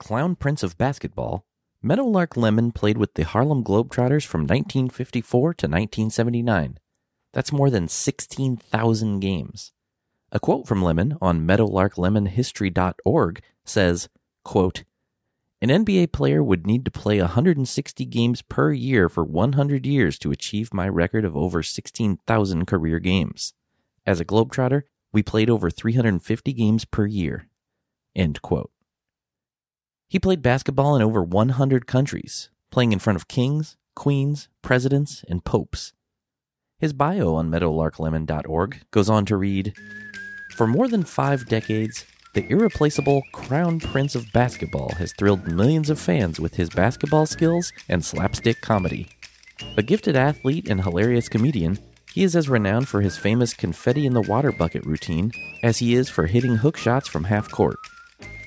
Clown Prince of Basketball, Meadowlark Lemon played with the Harlem Globetrotters from 1954 to 1979. That's more than 16,000 games. A quote from Lemon on meadowlarklemonhistory.org says, quote, An NBA player would need to play 160 games per year for 100 years to achieve my record of over 16,000 career games. As a Globetrotter, we played over 350 games per year. End quote. He played basketball in over 100 countries, playing in front of kings, queens, presidents, and popes. His bio on meadowlarklemon.org goes on to read For more than five decades, the irreplaceable Clown Prince of Basketball has thrilled millions of fans with his basketball skills and slapstick comedy. A gifted athlete and hilarious comedian, he is as renowned for his famous confetti in the water bucket routine as he is for hitting hook shots from half court.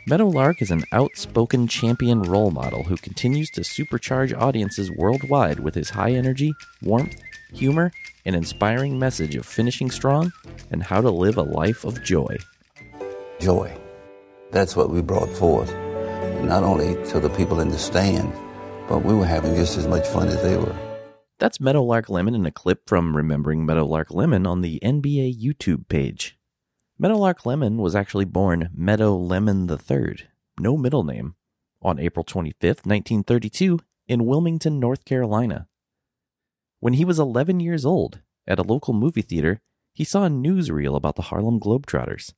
Meadowlark is an outspoken champion role model who continues to supercharge audiences worldwide with his high energy, warmth, humor, and inspiring message of finishing strong and how to live a life of joy. Joy. That's what we brought forth, not only to the people in the stand, but we were having just as much fun as they were. That's Meadowlark Lemon in a clip from Remembering Meadowlark Lemon on the NBA YouTube page. Meadowlark Lemon was actually born Meadow Lemon III, no middle name, on April 25, 1932, in Wilmington, North Carolina. When he was 11 years old, at a local movie theater, he saw a newsreel about the Harlem Globetrotters.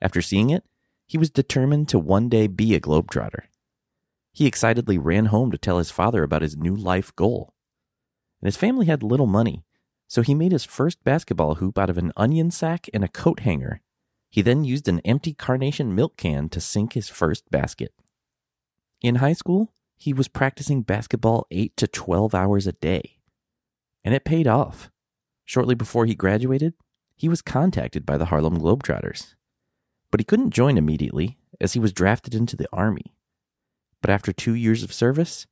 After seeing it, he was determined to one day be a Globetrotter. He excitedly ran home to tell his father about his new life goal. And his family had little money, so he made his first basketball hoop out of an onion sack and a coat hanger. He then used an empty carnation milk can to sink his first basket. In high school, he was practicing basketball 8 to 12 hours a day. And it paid off. Shortly before he graduated, he was contacted by the Harlem Globetrotters. But he couldn't join immediately, as he was drafted into the Army. But after two years of service,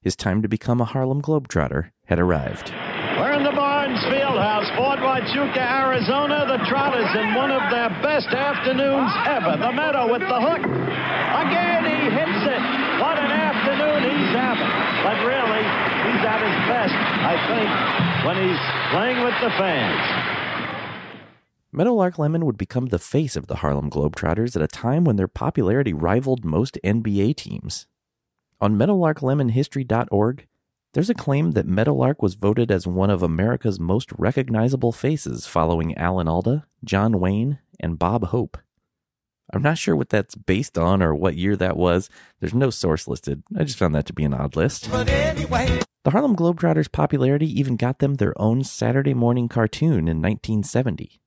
his time to become a Harlem Globetrotter had arrived. We're in the Barnes Fieldhouse, Fort Huachuca, Arizona. The Trotters in one of their best afternoons ever. The Meadow with the hook. Again, he hits it. What an afternoon he's having. But really, he's at his best, I think, when he's playing with the fans. Meadowlark Lemon would become the face of the Harlem Globetrotters at a time when their popularity rivaled most NBA teams. On meadowlarklemonhistory.org, there's a claim that Meadowlark was voted as one of America's most recognizable faces following Alan Alda, John Wayne, and Bob Hope. I'm not sure what that's based on or what year that was. There's no source listed. I just found that to be an odd list. But anyway. The Harlem Globetrotters' popularity even got them their own Saturday morning cartoon in 1970.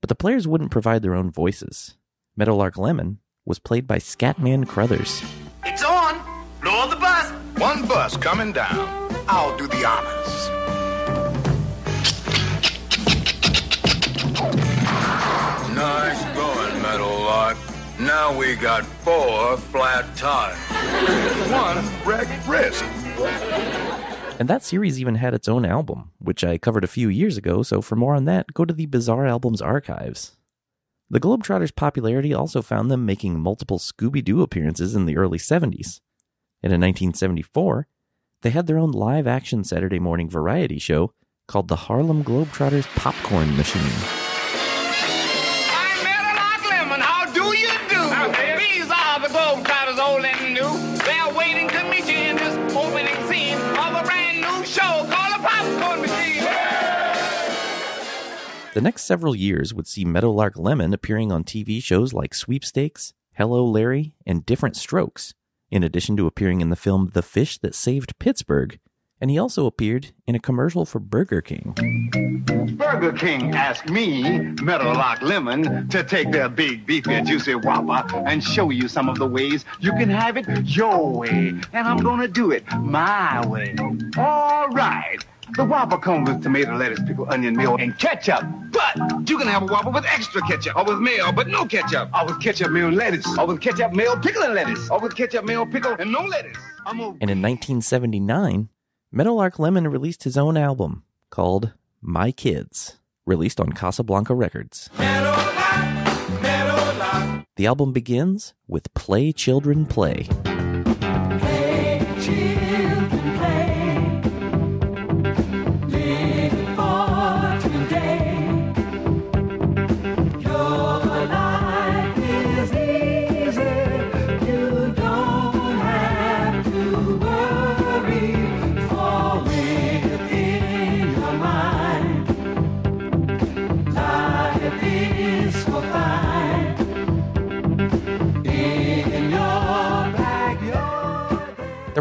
But the players wouldn't provide their own voices. Meadowlark Lemon was played by Scatman Crothers. One bus coming down. I'll do the honors. Nice going, Meadowlark. Now we got four flat tires. One wrecked wrist. And that series even had its own album, which I covered a few years ago, so for more on that, go to the Bizarre Albums archives. The Globetrotters' popularity also found them making multiple Scooby Doo appearances in the early 70s. And in 1974, they had their own live action Saturday morning variety show called the Harlem Globetrotters Popcorn Machine. I'm Meadowlark Lemon. How do you do? These are the Globetrotters, old and new. They're waiting to meet you in this opening scene of a brand new show called the Popcorn Machine. The next several years would see Meadowlark Lemon appearing on TV shows like Sweepstakes, Hello Larry, and Diff'rent Strokes, in addition to appearing in the film The Fish That Saved Pittsburgh, and he also appeared in a commercial for Burger King. Burger King asked me, Meadowlark Lemon, to take their big, beefy, juicy Whopper and show you some of the ways you can have it your way. And I'm gonna do it my way. All right. The Whopper comes with tomato, lettuce, pickle, onion, mayo, and ketchup. But you can have a Whopper with extra ketchup, or with mayo, but no ketchup, or with ketchup, mayo, and lettuce, or with ketchup, mayo, pickle, and lettuce, or with ketchup, mayo, pickle, and no lettuce. I'm a- And in 1979, Meadowlark Lemon released his own album called My Kids, released on Casablanca Records. The album begins with Play Children Play.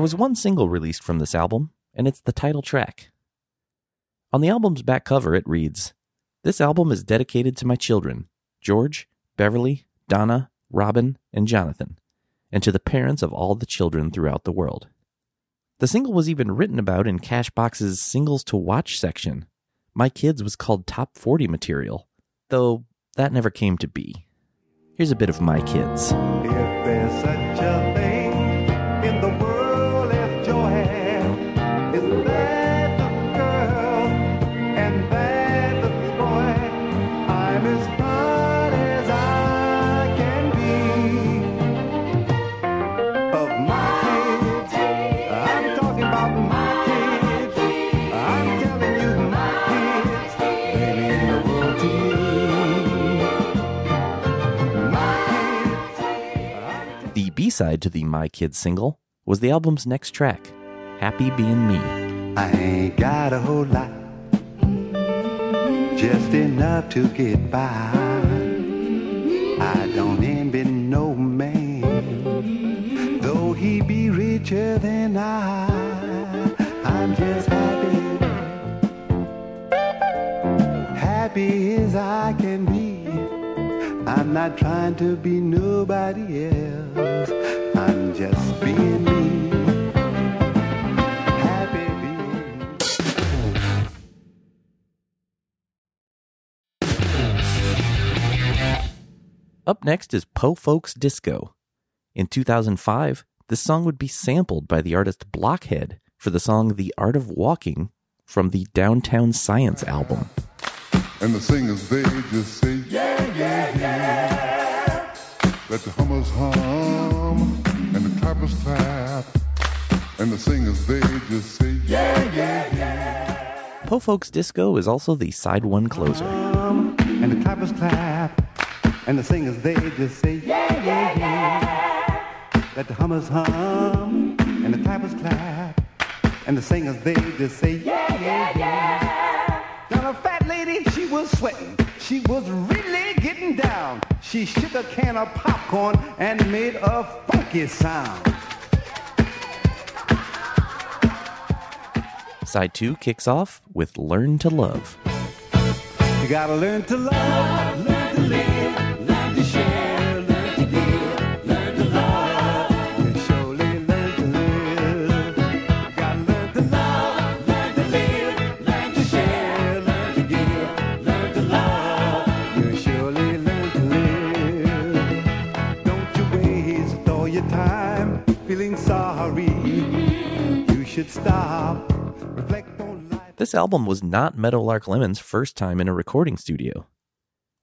There was one single released from this album, and it's the title track. On the album's back cover, it reads This album is dedicated to my children, George, Beverly, Donna, Robin, and Jonathan, and to the parents of all the children throughout the world. The single was even written about in Cashbox's Singles to Watch section. My Kids was called Top 40 material, though that never came to be. Here's a bit of My Kids. Kids. The B side to the My Kids single was the album's next track, Happy Being Me. I ain't got a whole lot, just enough to get by. I don't envy no man, though he be richer than I. I'm just happy, happy as I can be. I'm not trying to be nobody else. I'm just being me. Happy being me. Up next is Po Folks Disco. In 2005, this song would be sampled by the artist Blockhead for the song The Art of Walking from the Downtown Science album. And the singers, they just say, yeah, yeah, yeah. Let the hummers hum and the clappers clap. And the singers, they just say, yeah, yeah, yeah. Po Folks Disco is also the side one closer. and the clappers clap, and the singers they just say yeah yeah yeah. Let the hummers hum, and the clappers clap, and the singers they just say yeah yeah yeah. Now the fat lady she was sweating, she was really getting down. She shook a can of popcorn and made a funky sound. Side two kicks off with Learn to Love. You gotta learn to love, learn to live, learn to share, your time feeling sorry. You should stop, reflect on life. This album was not Meadowlark Lemon's first time in a recording studio.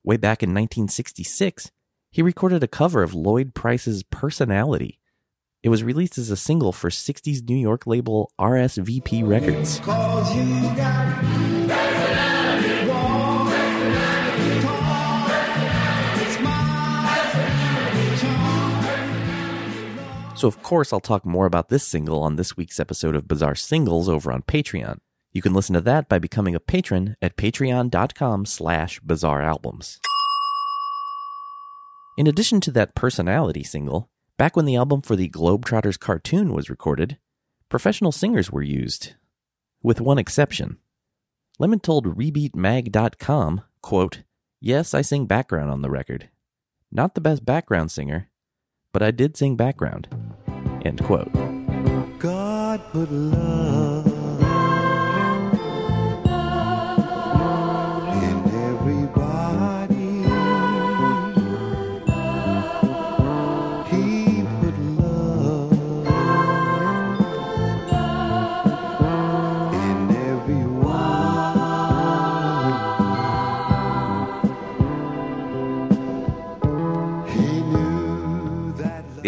Way back in 1966, he recorded a cover of Lloyd Price's Personality. It was released as a single for 60s New York label RSVP Records. So, of course, I'll talk more about this single on this week's episode of Bizarre Singles over on Patreon. You can listen to that by becoming a patron at patreon.com slash bizarrealbums. In addition to that personality single, back when the album for the Globetrotters cartoon was recorded, professional singers were used, with one exception. Lemon told RebeatMag.com, quote, Yes, I sing background on the record. Not the best background singer, but I did sing background. End quote. God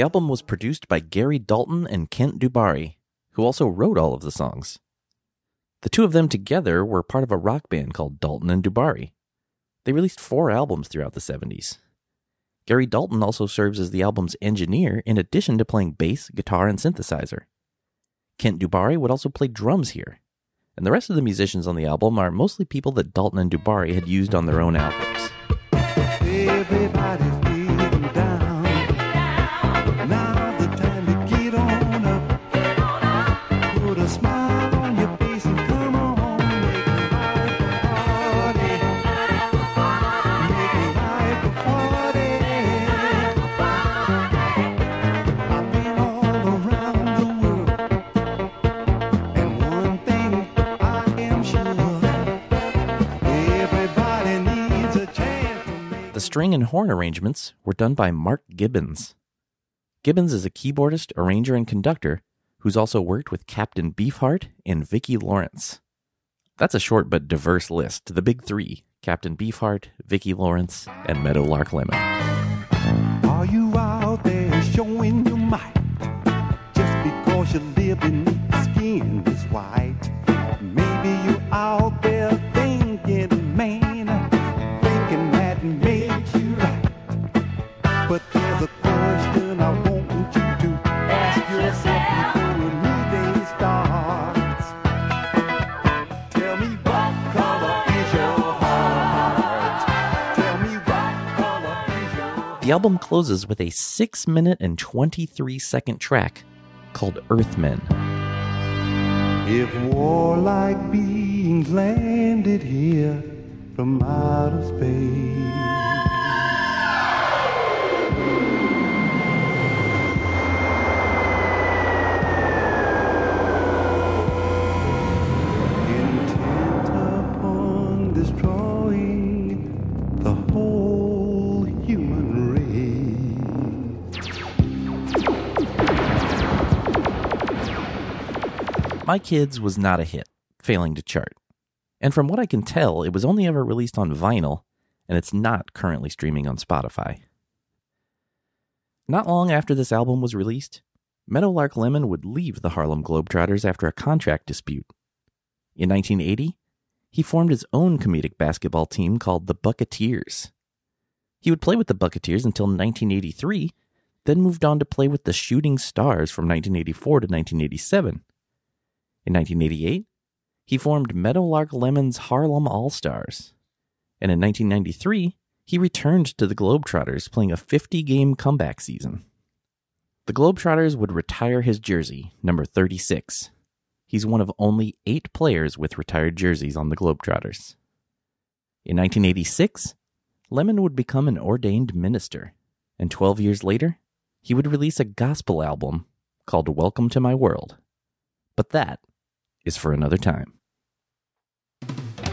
The album was produced by Gary Dalton and Kent Dubarri, who also wrote all of the songs. The two of them together were part of a rock band called Dalton and Dubarri. They released four albums throughout the 70s. Gary Dalton also serves as the album's engineer in addition to playing bass, guitar, and synthesizer. Kent Dubarri would also play drums here. And the rest of the musicians on the album are mostly people that Dalton and Dubarri had used on their own albums. The string and horn arrangements were done by Mark Gibbons. Gibbons is a keyboardist, arranger, and conductor who's also worked with Captain Beefheart and Vicki Lawrence. That's a short but diverse list. The big three Captain Beefheart, Vicki Lawrence, and Meadowlark Lemon. Are you out there showing your might? Just because you live in skin is white. The album closes with a 6 minute and 23 second track called Earthmen. If warlike beings landed here from outer space, My Kids was not a hit, failing to chart. And from what I can tell, it was only ever released on vinyl, and it's not currently streaming on Spotify. Not long after this album was released, Meadowlark Lemon would leave the Harlem Globetrotters after a contract dispute. In 1980, he formed his own comedic basketball team called the Bucketeers. He would play with the Bucketeers until 1983, then moved on to play with the Shooting Stars from 1984 to 1987. In 1988, he formed Meadowlark Lemon's Harlem All Stars. And in 1993, he returned to the Globetrotters, playing a 50 game comeback season. The Globetrotters would retire his jersey, number 36. He's one of only eight players with retired jerseys on the Globetrotters. In 1986, Lemon would become an ordained minister, and 12 years later, he would release a gospel album called Welcome to My World. But that is for another time.